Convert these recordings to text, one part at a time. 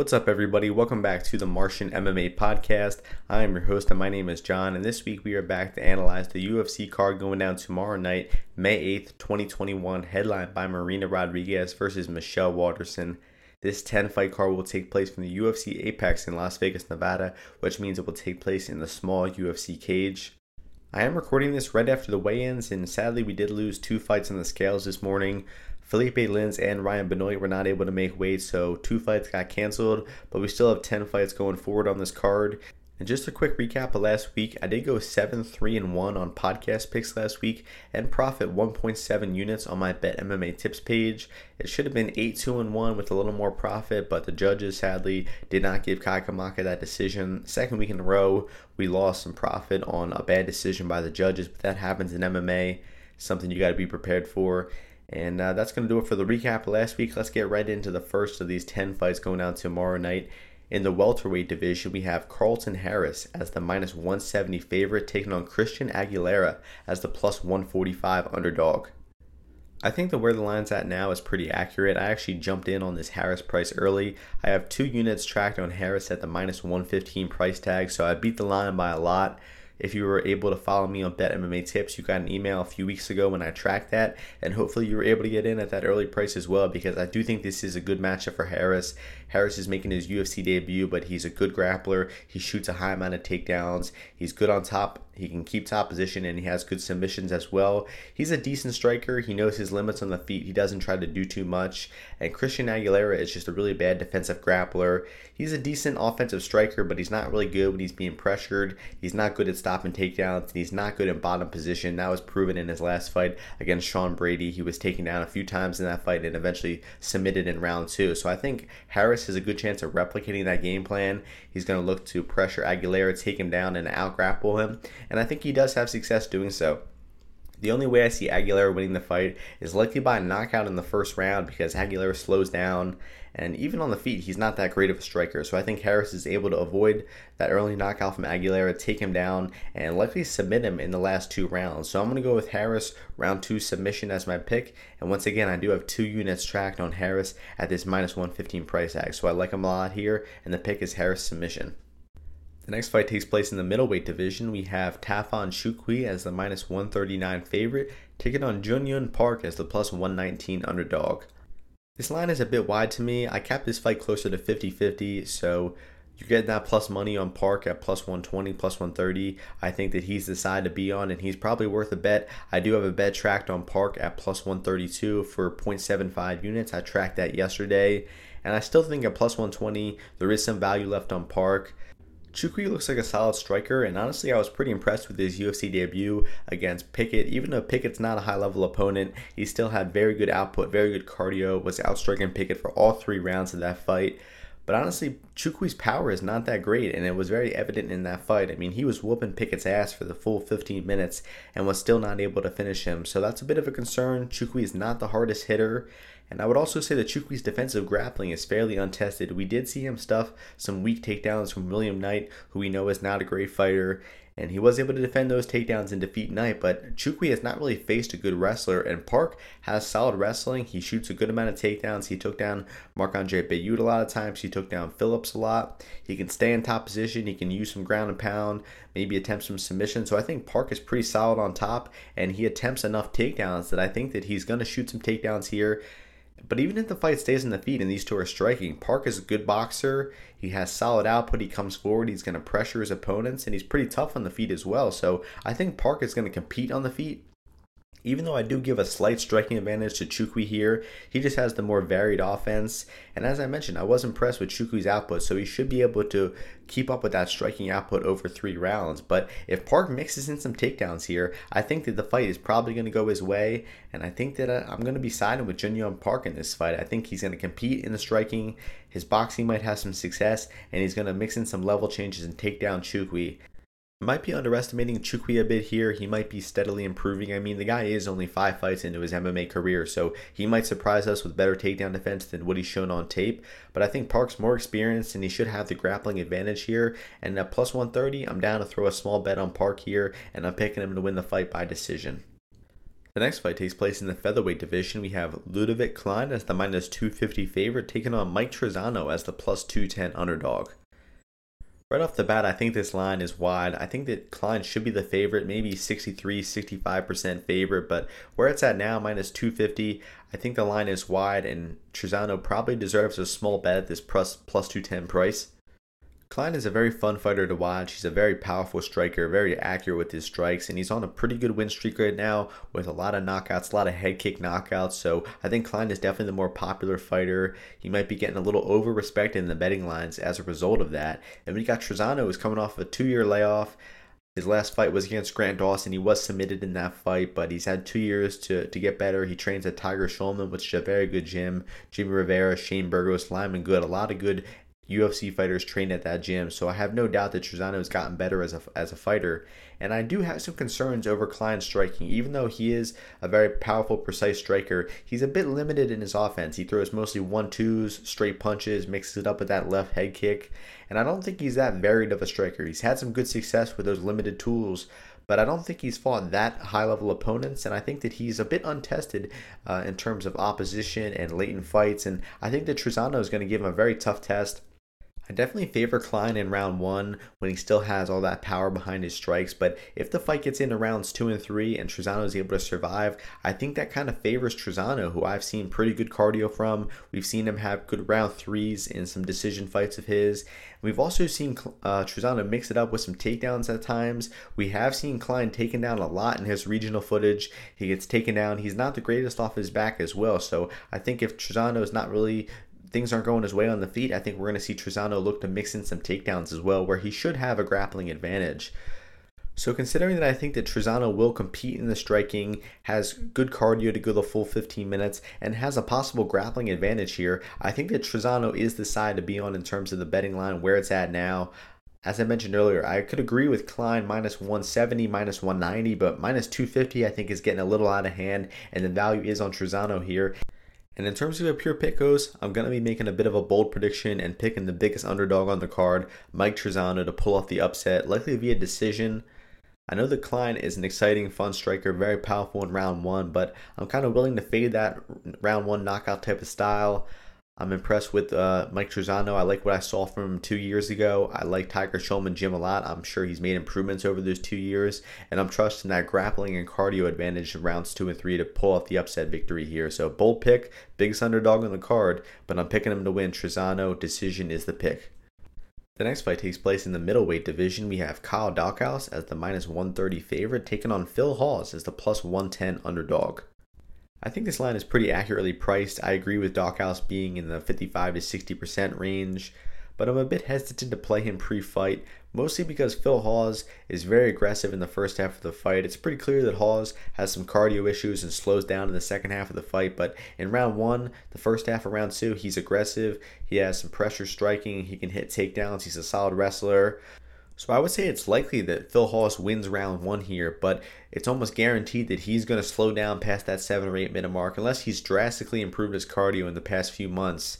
What's up, everybody? Welcome back to the Martian MMA podcast. I am your host, and my name is John. And this week we are back to analyze the UFC card going down tomorrow night, May 8th, 2021, headlined by Marina Rodriguez versus Michelle Waterson. This 10 fight card will take place from the UFC Apex in Las Vegas, Nevada, which means it will take place in the small UFC cage. I am recording this right after the weigh ins, and sadly, we did lose two fights on the scales this morning. Felipe Lins and Ryan Benoit were not able to make weight, so two fights got canceled, but we still have 10 fights going forward on this card. And just a quick recap of last week, I did go 7 3 and 1 on podcast picks last week and profit 1.7 units on my Bet MMA tips page. It should have been 8 2 and 1 with a little more profit, but the judges sadly did not give Kai Kamaka that decision. Second week in a row, we lost some profit on a bad decision by the judges, but that happens in MMA, something you got to be prepared for. And uh, that's going to do it for the recap last week. Let's get right into the first of these 10 fights going down tomorrow night. In the welterweight division, we have Carlton Harris as the minus 170 favorite, taking on Christian Aguilera as the plus 145 underdog. I think that where the line's at now is pretty accurate. I actually jumped in on this Harris price early. I have two units tracked on Harris at the minus 115 price tag, so I beat the line by a lot. If you were able to follow me on Bet MMA Tips, you got an email a few weeks ago when I tracked that, and hopefully you were able to get in at that early price as well because I do think this is a good matchup for Harris. Harris is making his UFC debut, but he's a good grappler. He shoots a high amount of takedowns. He's good on top. He can keep top position and he has good submissions as well. He's a decent striker. He knows his limits on the feet. He doesn't try to do too much. And Christian Aguilera is just a really bad defensive grappler. He's a decent offensive striker, but he's not really good when he's being pressured. He's not good at stopping takedowns, and he's not good in bottom position. That was proven in his last fight against Sean Brady. He was taken down a few times in that fight and eventually submitted in round two. So I think Harris has a good chance of replicating that game plan. He's going to look to pressure Aguilera, take him down, and out grapple him. And I think he does have success doing so. The only way I see Aguilera winning the fight is likely by a knockout in the first round because Aguilera slows down and even on the feet, he's not that great of a striker. So I think Harris is able to avoid that early knockout from Aguilera, take him down, and likely submit him in the last two rounds. So I'm going to go with Harris round two submission as my pick. And once again, I do have two units tracked on Harris at this minus 115 price tag. So I like him a lot here, and the pick is Harris submission. The next fight takes place in the middleweight division. We have Tafon Nchukwi as the minus 139 favorite, taking on Junyong Park as the plus 119 underdog. This line is a bit wide to me. I capped this fight closer to 50 50, so you're getting that plus money on Park at plus 120, plus 130. I think that he's the side to be on, and he's probably worth a bet. I do have a bet tracked on Park at plus 132 for 0.75 units. I tracked that yesterday, and I still think at plus 120, there is some value left on Park. Nchukwi looks like a solid striker, and honestly, I was pretty impressed with his UFC debut against Pickett. Even though Pickett's not a high level opponent, he still had very good output, very good cardio, was outstriking Pickett for all three rounds of that fight. But honestly, Nchukwi's power is not that great, and it was very evident in that fight. I mean, he was whooping Pickett's ass for the full 15 minutes and was still not able to finish him. So that's a bit of a concern. Nchukwi is not the hardest hitter, and I would also say that Nchukwi's defensive grappling is fairly untested. We did see him stuff some weak takedowns from William Knight, who we know is not a great fighter, and he was able to defend those takedowns and defeat Knight. But Nchukwi has not really faced a good wrestler, and Park has solid wrestling. He shoots a good amount of takedowns. He took down Marc Andre Barriault a lot of times. He took down Phillips a lot. He can stay in top position. He can use some ground and pound, maybe attempt some submission. So I think Park is pretty solid on top, and he attempts enough takedowns that I think that he's going to shoot some takedowns here. But even if the fight stays in the feet and these two are striking, Park is a good boxer. He has solid output. He comes forward. He's going to pressure his opponents, and he's pretty tough on the feet as well. So I think Park is going to compete on the feet even though I do give a slight striking advantage to Nchukwi here, he just has the more varied offense. And as I mentioned, I was impressed with Nchukwi's output, so he should be able to keep up with that striking output over three rounds. But if Park mixes in some takedowns here, I think that the fight is probably going to go his way. And I think that uh, I'm going to be siding with Junyong Park in this fight. I think he's going to compete in the striking. His boxing might have some success, and he's going to mix in some level changes and take down Nchukwi. Might be underestimating Nchukwi a bit here. He might be steadily improving. I mean, the guy is only five fights into his MMA career, so he might surprise us with better takedown defense than what he's shown on tape. But I think Park's more experienced and he should have the grappling advantage here. And at plus 130, I'm down to throw a small bet on Park here, and I'm picking him to win the fight by decision. The next fight takes place in the featherweight division. We have Ludovit Klein as the minus 250 favorite, taking on Mike Trizano as the plus 210 underdog. Right off the bat, I think this line is wide. I think that Klein should be the favorite, maybe 63, 65% favorite, but where it's at now, minus 250, I think the line is wide, and Trizano probably deserves a small bet at this plus, plus 210 price. Klein is a very fun fighter to watch. He's a very powerful striker, very accurate with his strikes, and he's on a pretty good win streak right now with a lot of knockouts, a lot of head kick knockouts. So I think Klein is definitely the more popular fighter. He might be getting a little over respected in the betting lines as a result of that. And we got Trizano who's coming off a two year layoff. His last fight was against Grant Dawson. He was submitted in that fight, but he's had two years to, to get better. He trains at Tiger Schulmann, which is a very good gym. Jimmy Rivera, Shane Burgos, Lyman Good, a lot of good UFC fighters train at that gym, so I have no doubt that Trizano has gotten better as a, as a fighter. And I do have some concerns over Klein's striking. Even though he is a very powerful, precise striker, he's a bit limited in his offense. He throws mostly one-twos, straight punches, mixes it up with that left head kick. And I don't think he's that varied of a striker. He's had some good success with those limited tools, but I don't think he's fought that high level opponents, and I think that he's a bit untested uh, in terms of opposition and latent fights. And I think that Trizano is going to give him a very tough test. I definitely favor Klein in round one when he still has all that power behind his strikes. But if the fight gets into rounds two and three and Trizano is able to survive, I think that kind of favors Trizano, who I've seen pretty good cardio from. We've seen him have good round threes in some decision fights of his. We've also seen uh, Trizano mix it up with some takedowns at times. We have seen Klein taken down a lot in his regional footage. He gets taken down. He's not the greatest off his back as well. So I think if Trizano is not really things aren't going his way on the feet, I think we're going to see Trizano look to mix in some takedowns as well, where he should have a grappling advantage. So, considering that I think that Trizano will compete in the striking, has good cardio to go the full 15 minutes, and has a possible grappling advantage here, I think that Trizano is the side to be on in terms of the betting line where it's at now. As I mentioned earlier, I could agree with Klein minus 170, minus 190, but minus 250 I think is getting a little out of hand, and the value is on Trizano here. And in terms of a pure pick goes, I'm going to be making a bit of a bold prediction and picking the biggest underdog on the card, Mike Trizano, to pull off the upset, likely via decision. I know the Klein is an exciting, fun striker, very powerful in round one, but I'm kind of willing to fade that round one knockout type of style. I'm impressed with uh, Mike Trizano. I like what I saw from him two years ago. I like Tiger Schulmann gym a lot. I'm sure he's made improvements over those two years, and I'm trusting that grappling and cardio advantage in rounds two and three to pull off the upset victory here. So bold pick, biggest underdog on the card, but I'm picking him to win. Trizano decision is the pick. The next fight takes place in the middleweight division. We have Kyle Daukaus as the minus 130 favorite, taking on Phil Hawes as the plus 110 underdog. I think this line is pretty accurately priced. I agree with Daukaus being in the 55 to 60% range, but I'm a bit hesitant to play him pre fight, mostly because Phil Hawes is very aggressive in the first half of the fight. It's pretty clear that Hawes has some cardio issues and slows down in the second half of the fight, but in round one, the first half of round two, he's aggressive. He has some pressure striking, he can hit takedowns, he's a solid wrestler. So I would say it's likely that Phil Hawes wins round one here, but it's almost guaranteed that he's going to slow down past that seven or eight minute mark unless he's drastically improved his cardio in the past few months.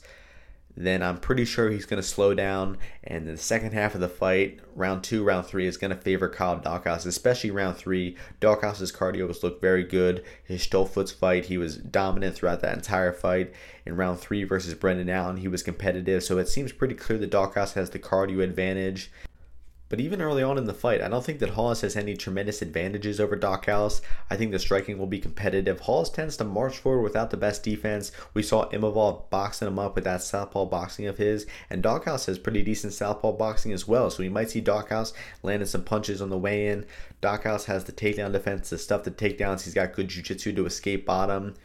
Then I'm pretty sure he's going to slow down, and the second half of the fight, round two, round three, is going to favor Kyle Daukaus, especially round three. Daukaus's cardio has looked very good. His Stoltzfus fight, he was dominant throughout that entire fight. In round three versus Brendan Allen, he was competitive, so it seems pretty clear that Daukaus has the cardio advantage. But even early on in the fight, I don't think that Hawes has any tremendous advantages over Daukaus. I think the striking will be competitive. Hawes tends to march forward without the best defense. We saw Imavov boxing him up with that southpaw boxing of his, and Daukaus has pretty decent southpaw boxing as well. So we might see Daukaus landing some punches on the way in. Daukaus has the takedown defense, the stuff the takedowns. He's got good jiu-jitsu to escape bottom.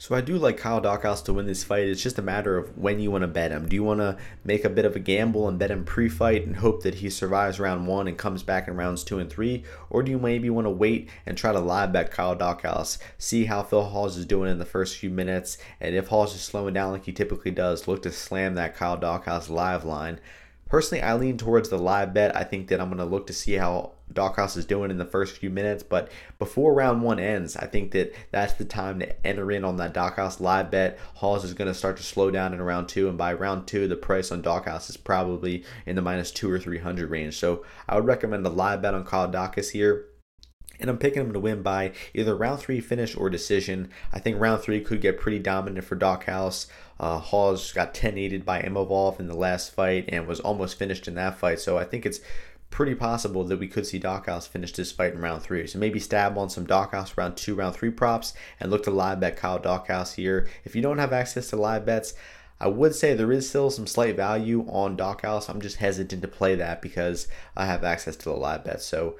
So I do like Kyle Daukaus to win this fight. It's just a matter of when you want to bet him. Do you want to make a bit of a gamble and bet him pre-fight and hope that he survives round one and comes back in rounds two and three, or do you maybe want to wait and try to live bet Kyle Daukaus, see how Phil Hawes is doing in the first few minutes, and if Hawes is slowing down like he typically does, look to slam that Kyle Daukaus live line. Personally, I lean towards the live bet. I think that I'm going to look to see how Daukaus is doing in the first few minutes, but before round one ends, I think that that's the time to enter in on that Daukaus live bet. Hawes is going to start to slow down in round two, and by round two, the price on Daukaus is probably in the minus two or three hundred range. So I would recommend a live bet on Kyle Daukaus here. and I'm picking him to win by either round three finish or decision. I think round three could get pretty dominant for Daukaus. Uh, Hawes got 10 aided by Imavov in the last fight and was almost finished in that fight, so I think it's pretty possible that we could see Daukaus finish this fight in round three. So maybe stab on some Daukaus round two, round three props, and look to live bet Kyle Daukaus here. If you don't have access to live bets, I would say there is still some slight value on Daukaus. I'm just hesitant to play that because I have access to the live bet. So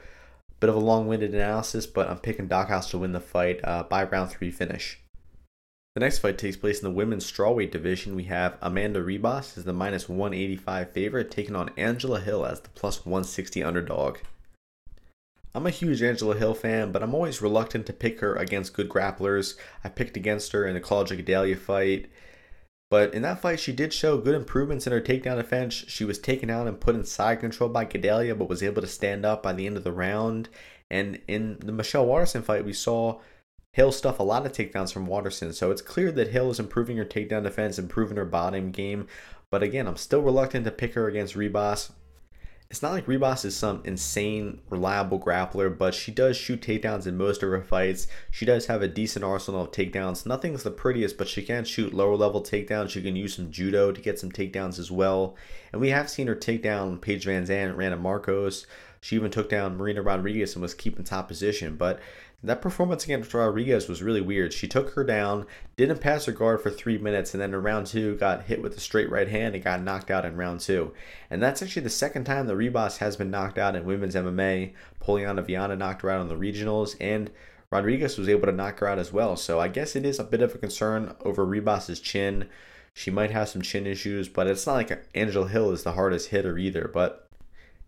Bit of a long-winded analysis, but I'm picking Daukaus to win the fight uh, by round three finish. The next fight takes place in the women's strawweight division. We have Amanda Ribas as the minus 185 favorite, taking on Angela Hill as the plus 160 underdog. I'm a huge Angela Hill fan, but I'm always reluctant to pick her against good grapplers. I picked against her in the Claudia Gadelha fight. But in that fight, she did show good improvements in her takedown defense. She was taken out and put in side control by Gadelha, but was able to stand up by the end of the round. And in the Michelle Waterson fight, we saw Hill stuff a lot of takedowns from Waterson. So it's clear that Hill is improving her takedown defense, improving her bottom game. But again, I'm still reluctant to pick her against Ribas it's not like Ribas is some insane, reliable grappler, but she does shoot takedowns in most of her fights. She does have a decent arsenal of takedowns. Nothing's the prettiest, but she can shoot lower level takedowns. She can use some judo to get some takedowns as well. And we have seen her take down Paige Van VanZant, Randa Marcos. She even took down Marina Rodriguez and was keeping top position. But that performance against Rodriguez was really weird. She took her down, didn't pass her guard for three minutes, and then in round two got hit with a straight right hand and got knocked out in round two. And that's actually the second time the Ribas has been knocked out in women's MMA. Polyana Viana knocked her out on the regionals, and Rodriguez was able to knock her out as well. So I guess it is a bit of a concern over Ribas's chin. She might have some chin issues, but it's not like Angela Hill is the hardest hitter either. But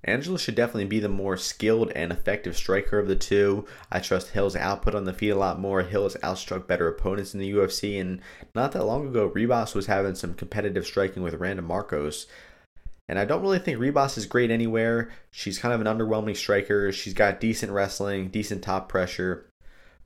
Angela should definitely be the more skilled and effective striker of the two. I trust Hill's output on the feet a lot more. Hill has outstruck better opponents in the UFC, and not that long ago, Ribas was having some competitive striking with Randa Marcos. And I don't really think Ribas is great anywhere. She's kind of an underwhelming striker. She's got decent wrestling, decent top pressure.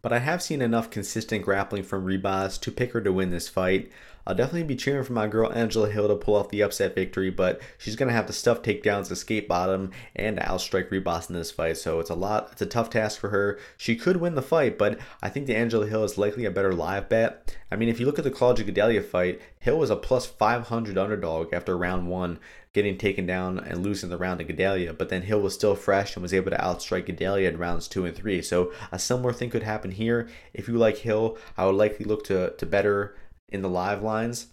But I have seen enough consistent grappling from Ribas to pick her to win this fight. I'll definitely be cheering for my girl Angela Hill to pull off the upset victory, but she's gonna have to stuff takedowns, escape bottom, and outstrike Ribas in this fight. So it's a lot. It's a tough task for her. She could win the fight, but I think the Angela Hill is likely a better live bet. I mean, if you look at the Claudia Gadelha fight, Hill was a plus 500 underdog after round one, getting taken down and losing the round to Gadelha. But then Hill was still fresh and was able to outstrike Gadelha in rounds two and three. So a similar thing could happen here. If you like Hill, I would likely look to to better in the live lines.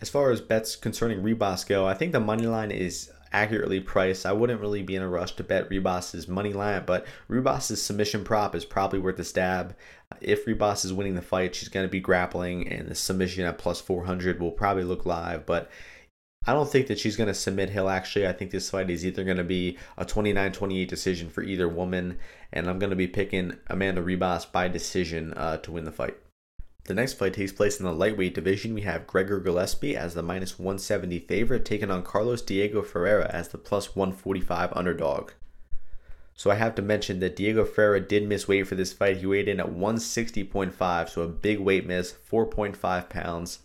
As far as bets concerning Ribas go, I think the money line is accurately priced. I wouldn't really be in a rush to bet Ribas's money line, but Ribas's submission prop is probably worth a stab. If Ribas is winning the fight, she's going to be grappling, and the submission at plus 400 will probably look live. But I don't think that she's going to submit Hill, actually. I think this fight is either going to be a 29 28 decision for either woman, and I'm going to be picking Amanda Ribas by decision uh, to win the fight. The next fight takes place in the lightweight division. We have Gregor Gillespie as the minus 170 favorite, taking on Carlos Diego Ferreira as the plus 145 underdog. So I have to mention that Diego Ferreira did miss weight for this fight. He weighed in at 160.5, so a big weight miss, 4.5 pounds.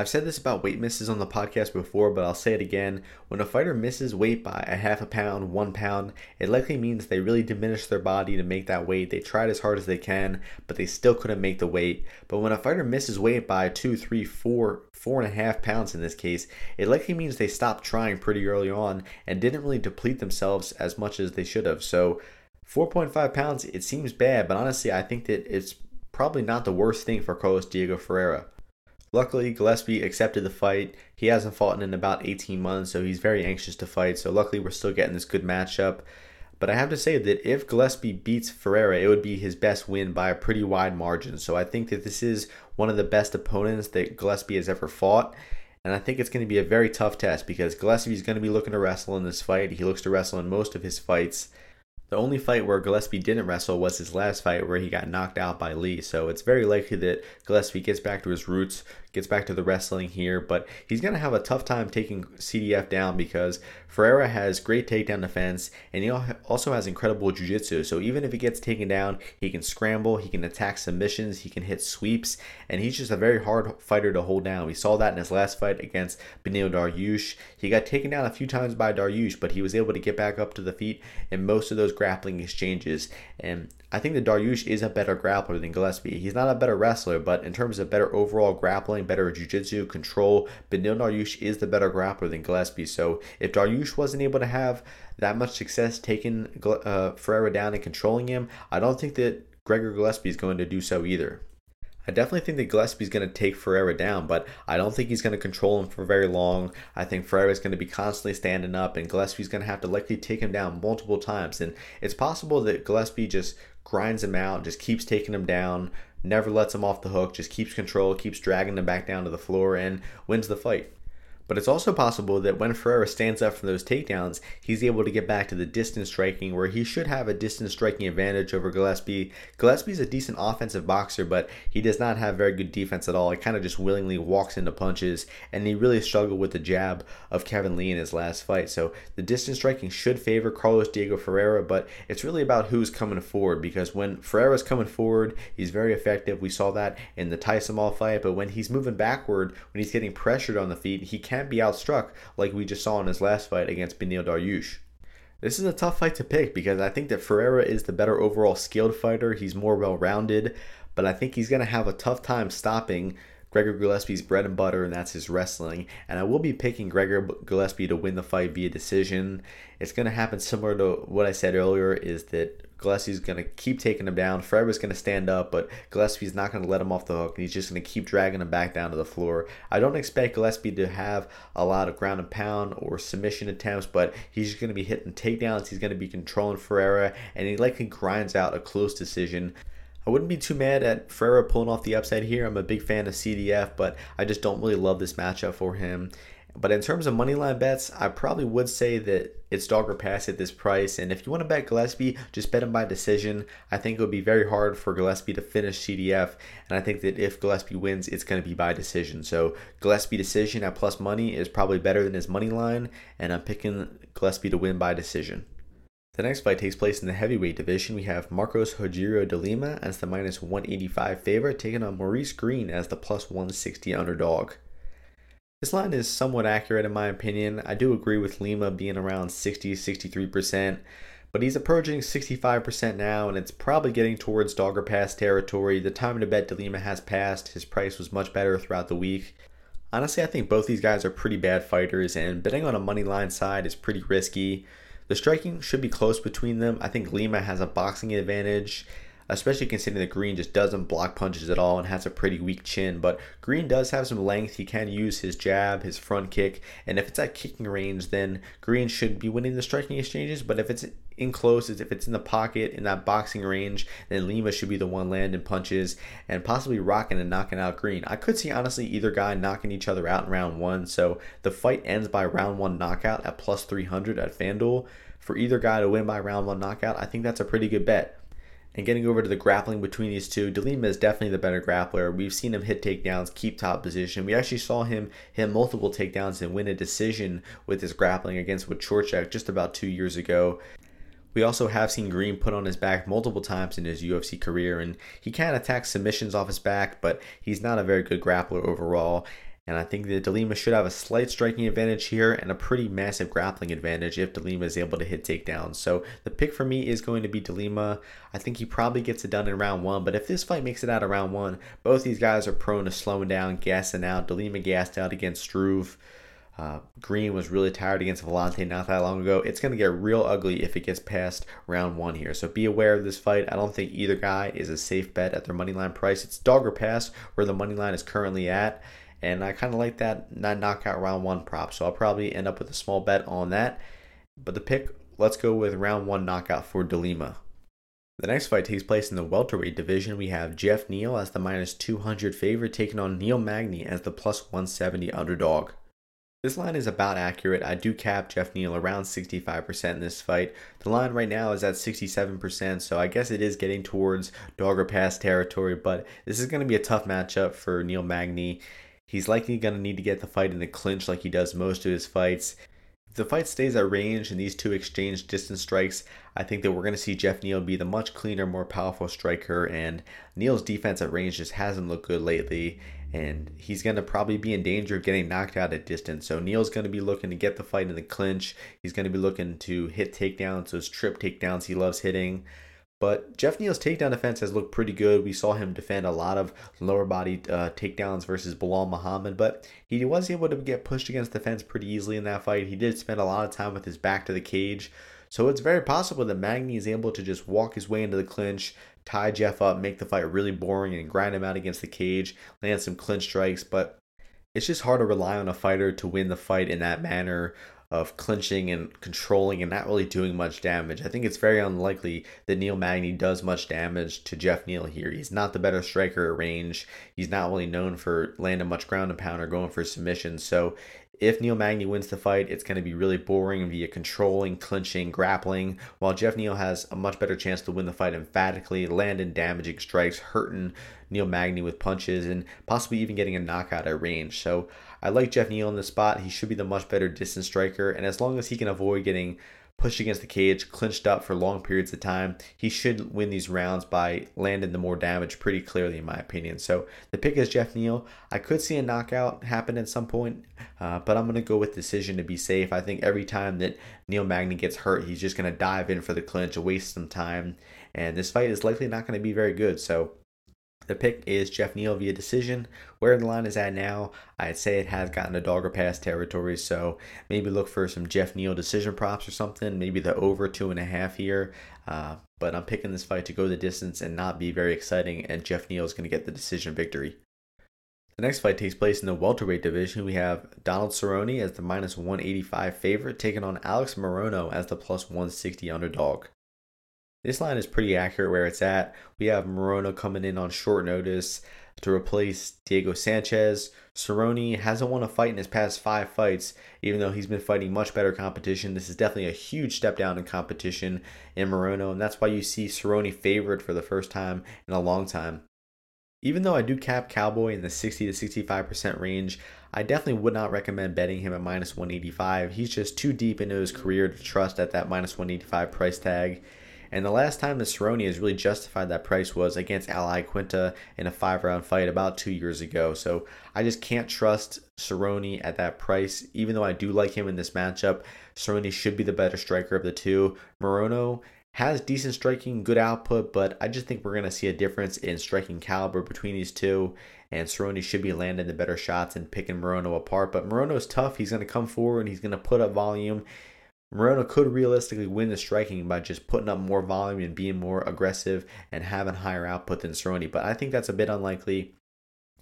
I've said this about weight misses on the podcast before, but I'll say it again. When a fighter misses weight by a half a pound, one pound, it likely means they really diminished their body to make that weight. They tried as hard as they can, but they still couldn't make the weight. But when a fighter misses weight by two, three, four, four and a half pounds in this case, it likely means they stopped trying pretty early on and didn't really deplete themselves as much as they should have. So 4.5 pounds, it seems bad, but honestly, I think that it's probably not the worst thing for Carlos Diego Ferreira. Luckily, Gillespie accepted the fight. He hasn't fought in about 18 months, so he's very anxious to fight. So, luckily, we're still getting this good matchup. But I have to say that if Gillespie beats Ferreira, it would be his best win by a pretty wide margin. So, I think that this is one of the best opponents that Gillespie has ever fought. And I think it's going to be a very tough test because Gillespie is going to be looking to wrestle in this fight. He looks to wrestle in most of his fights. The only fight where Gillespie didn't wrestle was his last fight where he got knocked out by Lee. So it's very likely that Gillespie gets back to his roots, gets back to the wrestling here, but he's going to have a tough time taking CDF down because Ferreira has great takedown defense and he also has incredible jiu-jitsu. So even if he gets taken down, he can scramble, he can attack submissions, he can hit sweeps, and he's just a very hard fighter to hold down. We saw that in his last fight against Beneil Dariush. He got taken down a few times by Dariush, but he was able to get back up to the feet in most of those grappling exchanges. And I think that Dariush is a better grappler than Gillespie. He's not a better wrestler, but in terms of better overall grappling, better jiu-jitsu control, Beneil Dariush is the better grappler than Gillespie. So if Dariush wasn't able to have that much success taking uh, Ferreira down and controlling him, I don't think that Gregor Gillespie is going to do so either. I definitely think that Gillespie's going to take Ferreira down, but I don't think he's going to control him for very long. I think Ferreira is going to be constantly standing up, and Gillespie's going to have to likely take him down multiple times. And it's possible that Gillespie just grinds him out, just keeps taking him down, never lets him off the hook, just keeps control, keeps dragging him back down to the floor, and wins the fight. But it's also possible that when Ferreira stands up from those takedowns, he's able to get back to the distance striking where he should have a distance striking advantage over Gillespie. Gillespie's a decent offensive boxer, but he does not have very good defense at all. He kind of just willingly walks into punches, and he really struggled with the jab of Kevin Lee in his last fight. So the distance striking should favor Carlos Diego Ferreira, but it's really about who's coming forward because when Ferreira's coming forward, he's very effective. We saw that in the Tyson Mall fight, but when he's moving backward, when he's getting pressured on the feet, he can can't be outstruck like we just saw in his last fight against Beneil Dariush. This is a tough fight to pick because I think that Ferreira is the better overall skilled fighter. He's more well rounded, but I think he's going to have a tough time stopping Gregor Gillespie's bread and butter, and that's his wrestling. And I will be picking Gregor Gillespie to win the fight via decision. It's going to happen similar to what I said earlier is that Gillespie's going to keep taking him down. Ferreira's going to stand up, but Gillespie's not going to let him off the hook, and he's just going to keep dragging him back down to the floor. I don't expect Gillespie to have a lot of ground and pound or submission attempts, but he's just going to be hitting takedowns. He's going to be controlling Ferreira, and he likely grinds out a close decision. I wouldn't be too mad at Ferreira pulling off the upside here. I'm a big fan of CDF, but I just don't really love this matchup for him. But in terms of money line bets, I probably would say that it's dog or pass at this price. And if you want to bet Gillespie, just bet him by decision. I think it would be very hard for Gillespie to finish CDF. And I think that if Gillespie wins, it's going to be by decision. So Gillespie decision at plus money is probably better than his money line. And I'm picking Gillespie to win by decision. The next fight takes place in the heavyweight division. We have Marcos Rogerio de Lima as the minus 185 favorite, taking on Maurice Greene as the plus 160 underdog. This line is somewhat accurate in my opinion. I do agree with Lima being around 60 63%, but he's approaching 65% now, and it's probably getting towards dogger pass territory. The time to bet Lima has passed. His price was much better throughout the week. Honestly, I think both these guys are pretty bad fighters, and betting on a money line side is pretty risky. The striking should be close between them. I think Lima has a boxing advantage especially considering that Greene just doesn't block punches at all and has a pretty weak chin. But Greene does have some length. He can use his jab, his front kick, and if it's at kicking range, then Greene should be winning the striking exchanges. But if it's in close, if it's in the pocket in that boxing range, then Lima should be the one landing punches and possibly rocking and knocking out Greene. I could see honestly either guy knocking each other out in round one. So the fight ends by round one knockout at plus 300 at FanDuel. For either guy to win by round one knockout, I think that's a pretty good bet. And getting over to the grappling between these two, de Lima is definitely the better grappler. We've seen him hit takedowns, keep top position. We actually saw him hit multiple takedowns and win a decision with his grappling against Wachorchak just about two years ago. We also have seen Greene put on his back multiple times in his UFC career, and he can attack submissions off his back, but he's not a very good grappler overall. And I think that de Lima should have a slight striking advantage here and a pretty massive grappling advantage if de Lima is able to hit takedowns. So the pick for me is going to be de Lima. I think he probably gets it done in round one. But if this fight makes it out of round one, both these guys are prone to slowing down, gassing out. de Lima gassed out against Struve. Uh, Greene was really tired against Villante not that long ago. It's going to get real ugly if it gets past round one here. So be aware of this fight. I don't think either guy is a safe bet at their money line price. It's dog or pass where the money line is currently at. And I kind of like that, that knockout round one prop. So I'll probably end up with a small bet on that. But the pick, let's go with round one knockout for de Lima. The next fight takes place in the welterweight division. We have Geoff Neal as the minus 200 favorite, taking on Neil Magny as the plus 170 underdog. This line is about accurate. I do cap Geoff Neal around 65% in this fight. The line right now is at 67%, so I guess it is getting towards dog or pass territory, but this is going to be a tough matchup for Neil Magny. He's likely going to need to get the fight in the clinch like he does most of his fights. If the fight stays at range and these two exchange distance strikes, I think that we're going to see Geoff Neal be the much cleaner, more powerful striker. And Neal's defense at range just hasn't looked good lately. And he's going to probably be in danger of getting knocked out at distance. So Neal's going to be looking to get the fight in the clinch. He's going to be looking to hit takedowns, those trip takedowns he loves hitting. But Geoff Neal's takedown defense has looked pretty good. We saw him defend a lot of lower body uh, takedowns versus Belal Muhammad, but he was able to get pushed against the fence pretty easily in that fight. He did spend a lot of time with his back to the cage. So it's very possible that Magny is able to just walk his way into the clinch, tie Geoff up, make the fight really boring, and grind him out against the cage, land some clinch strikes. But it's just hard to rely on a fighter to win the fight in that manner of clinching and controlling and not really doing much damage. I think it's very unlikely that Neil Magny does much damage to Geoff Neal here. He's not the better striker at range. He's not really known for landing much ground and pound or going for submissions. So if Neil Magny wins the fight, it's going to be really boring via controlling, clinching, grappling, while Geoff Neal has a much better chance to win the fight emphatically, landing damaging strikes, hurting Neil Magny with punches, and possibly even getting a knockout at range. So I like Geoff Neal in the spot. He should be the much better distance striker, and as long as he can avoid getting pushed against the cage, clinched up for long periods of time. He should win these rounds by landing the more damage pretty clearly, in my opinion. So the pick is Geoff Neal. I could see a knockout happen at some point, uh, but I'm going to go with decision to be safe. I think every time that Neil Magny gets hurt, he's just going to dive in for the clinch, waste some time, and this fight is likely not going to be very good. So the pick is Geoff Neal via decision. Where the line is at now, I'd say it has gotten a dog or pass territory. So maybe look for some Geoff Neal decision props or something. Maybe the over two and a half here. Uh, but I'm picking this fight to go the distance and not be very exciting. And Geoff Neal is going to get the decision victory. The next fight takes place in the welterweight division. We have Donald Cerrone as the minus 185 favorite, taking on Alex Morono as the plus 160 underdog. This line is pretty accurate where it's at. We have Morono coming in on short notice to replace Diego Sanchez. Cerrone hasn't won a fight in his past five fights, even though he's been fighting much better competition. This is definitely a huge step down in competition in Morono, and that's why you see Cerrone favored for the first time in a long time. Even though I do cap Cowboy in the 60 to 65% range, I definitely would not recommend betting him at minus 185. He's just too deep into his career to trust at that minus 185 price tag. And the last time the Cerrone has really justified that price was against Al Iaquinta in a five round fight about two years ago. So I just can't trust Cerrone at that price. Even though I do like him in this matchup, Cerrone should be the better striker of the two. Morono has decent striking, good output, but I just think we're going to see a difference in striking caliber between these two. And Cerrone should be landing the better shots and picking Morono apart. But Morono's tough. He's going to come forward and he's going to put up volume. Morono could realistically win the striking by just putting up more volume and being more aggressive and having higher output than Cerrone, but I think that's a bit unlikely.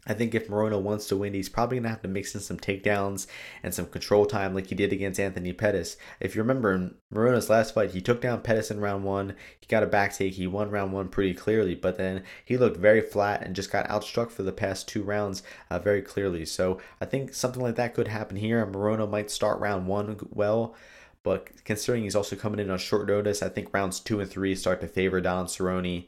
I think if Morono wants to win, he's probably going to have to mix in some takedowns and some control time like he did against Anthony Pettis. If you remember in Morono's last fight, he took down Pettis in round one. He got a back take. He won round one pretty clearly, but then he looked very flat and just got outstruck for the past two rounds uh, very clearly. So I think something like that could happen here. and Morono might start round one well. But considering he's also coming in on short notice, I think rounds two and three start to favor Don Cerrone.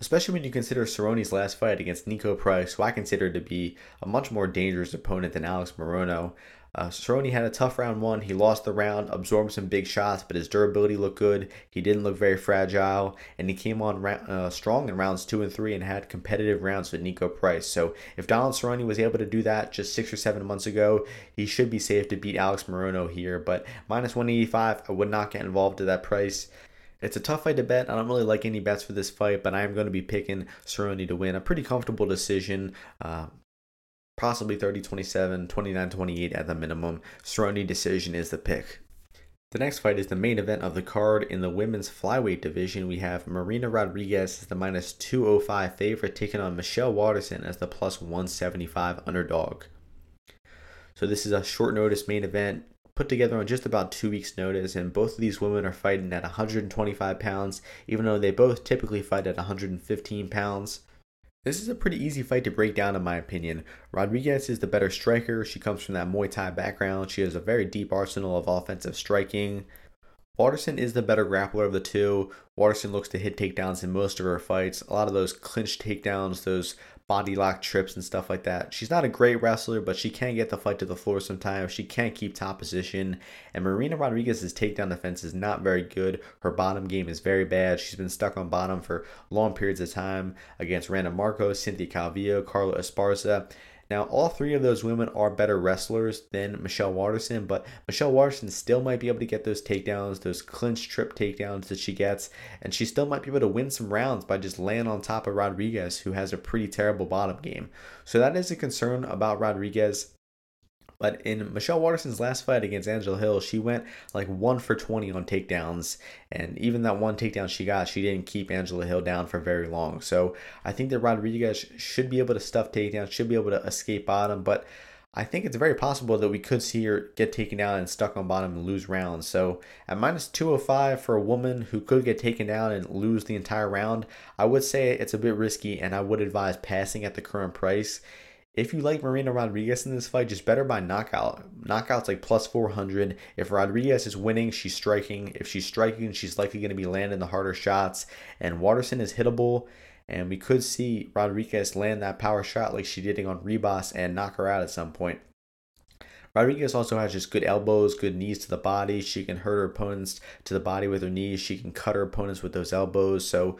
Especially when you consider Cerrone's last fight against Niko Price, who I consider to be a much more dangerous opponent than Alex Morono. Uh, Cerrone had a tough round one. He lost the round, absorbed some big shots, but his durability looked good. He didn't look very fragile, and he came on uh, strong in rounds two and three and had competitive rounds with Niko Price. So if Donald Cerrone was able to do that just six or seven months ago, he should be safe to beat Alex Morono here. But minus 185, I would not get involved at that price. It's a tough fight to bet. I don't really like any bets for this fight, but I am going to be picking Cerrone to win. A pretty comfortable decision. Uh, possibly 30 27, 29 28 at the minimum. Cerrone decision is the pick. The next fight is the main event of the card in the women's flyweight division. We have Marina Rodriguez as the minus 205 favorite, taking on Michelle Waterson as the plus 175 underdog. So this is a short notice main event put together on just about two weeks' notice, and both of these women are fighting at 125 pounds, even though they both typically fight at 115 pounds. This is a pretty easy fight to break down, in my opinion. Rodriguez is the better striker. She comes from that Muay Thai background. She has a very deep arsenal of offensive striking. Waterson is the better grappler of the two. Waterson looks to hit takedowns in most of her fights. A lot of those clinch takedowns, those body lock trips and stuff like that. She's not a great wrestler, but she can get the fight to the floor sometimes. She can't keep top position. And Marina Rodriguez's takedown defense is not very good. Her bottom game is very bad. She's been stuck on bottom for long periods of time against Randa Marcos, Cynthia Calvillo, Carla Esparza. Now, all three of those women are better wrestlers than Michelle Waterson, but Michelle Waterson still might be able to get those takedowns, those clinch trip takedowns that she gets, and she still might be able to win some rounds by just laying on top of Rodriguez, who has a pretty terrible bottom game. So that is a concern about Rodriguez. But in Michelle Waterson's last fight against Angela Hill, she went like one for 20 on takedowns. And even that one takedown she got, she didn't keep Angela Hill down for very long. So I think that Rodriguez should be able to stuff takedowns, should be able to escape bottom. But I think it's very possible that we could see her get taken down and stuck on bottom and lose rounds. So at minus 205 for a woman who could get taken down and lose the entire round, I would say it's a bit risky and I would advise passing at the current price if you like Marina Rodriguez in this fight, just better by knockout. Knockout's like plus 400. If Rodriguez is winning, she's striking. If she's striking, she's likely going to be landing the harder shots. And Waterson is hittable. And we could see Rodriguez land that power shot like she did on Ribas and knock her out at some point. Rodriguez also has just good elbows, good knees to the body. She can hurt her opponents to the body with her knees. She can cut her opponents with those elbows. So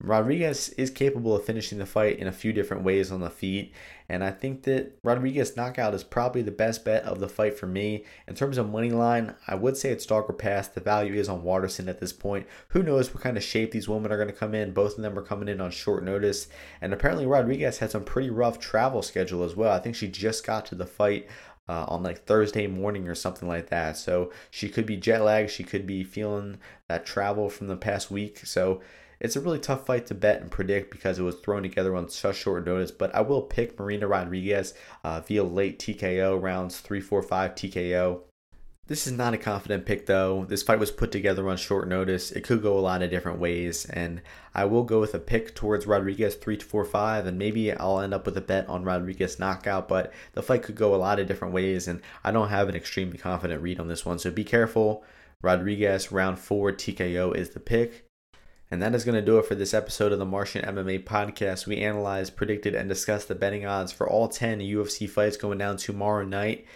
Rodriguez is capable of finishing the fight in a few different ways on the feet, and I think that Rodriguez knockout is probably the best bet of the fight for me. In terms of money line, I would say it's dog or pass. The value is on Waterson at this point. Who knows what kind of shape these women are going to come in? Both of them are coming in on short notice, and apparently Rodriguez had some pretty rough travel schedule as well. I think she just got to the fight uh, on like Thursday morning or something like that. So she could be jet lagged. She could be feeling that travel from the past week. So it's a really tough fight to bet and predict because it was thrown together on such short notice, but I will pick Marina Rodriguez uh, via late TKO rounds 3 4 5 TKO. This is not a confident pick though. This fight was put together on short notice. It could go a lot of different ways, and I will go with a pick towards Rodriguez 3 4 5, and maybe I'll end up with a bet on Rodriguez knockout, but the fight could go a lot of different ways, and I don't have an extremely confident read on this one, so be careful. Rodriguez round 4 TKO is the pick. And that is going to do it for this episode of the Martian MMA podcast. We analyzed, predicted, and discussed the betting odds for all 10 UFC fights going down tomorrow night.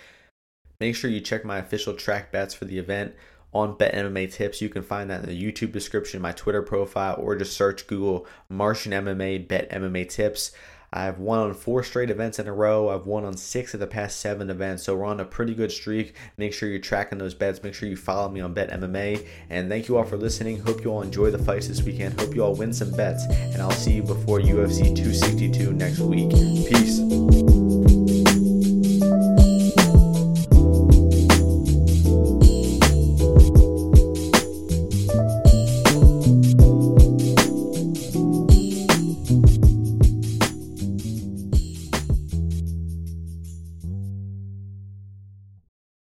Make sure you check my official track bets for the event on Bet MMA Tips. You can find that in the YouTube description, my Twitter profile, or just search Google Martian MMA Bet MMA Tips. I've won on four straight events in a row. I've won on six of the past seven events. So we're on a pretty good streak. Make sure you're tracking those bets. Make sure you follow me on Bet MMA. And thank you all for listening. Hope you all enjoy the fights this weekend. Hope you all win some bets. And I'll see you before UFC 262 next week. Peace.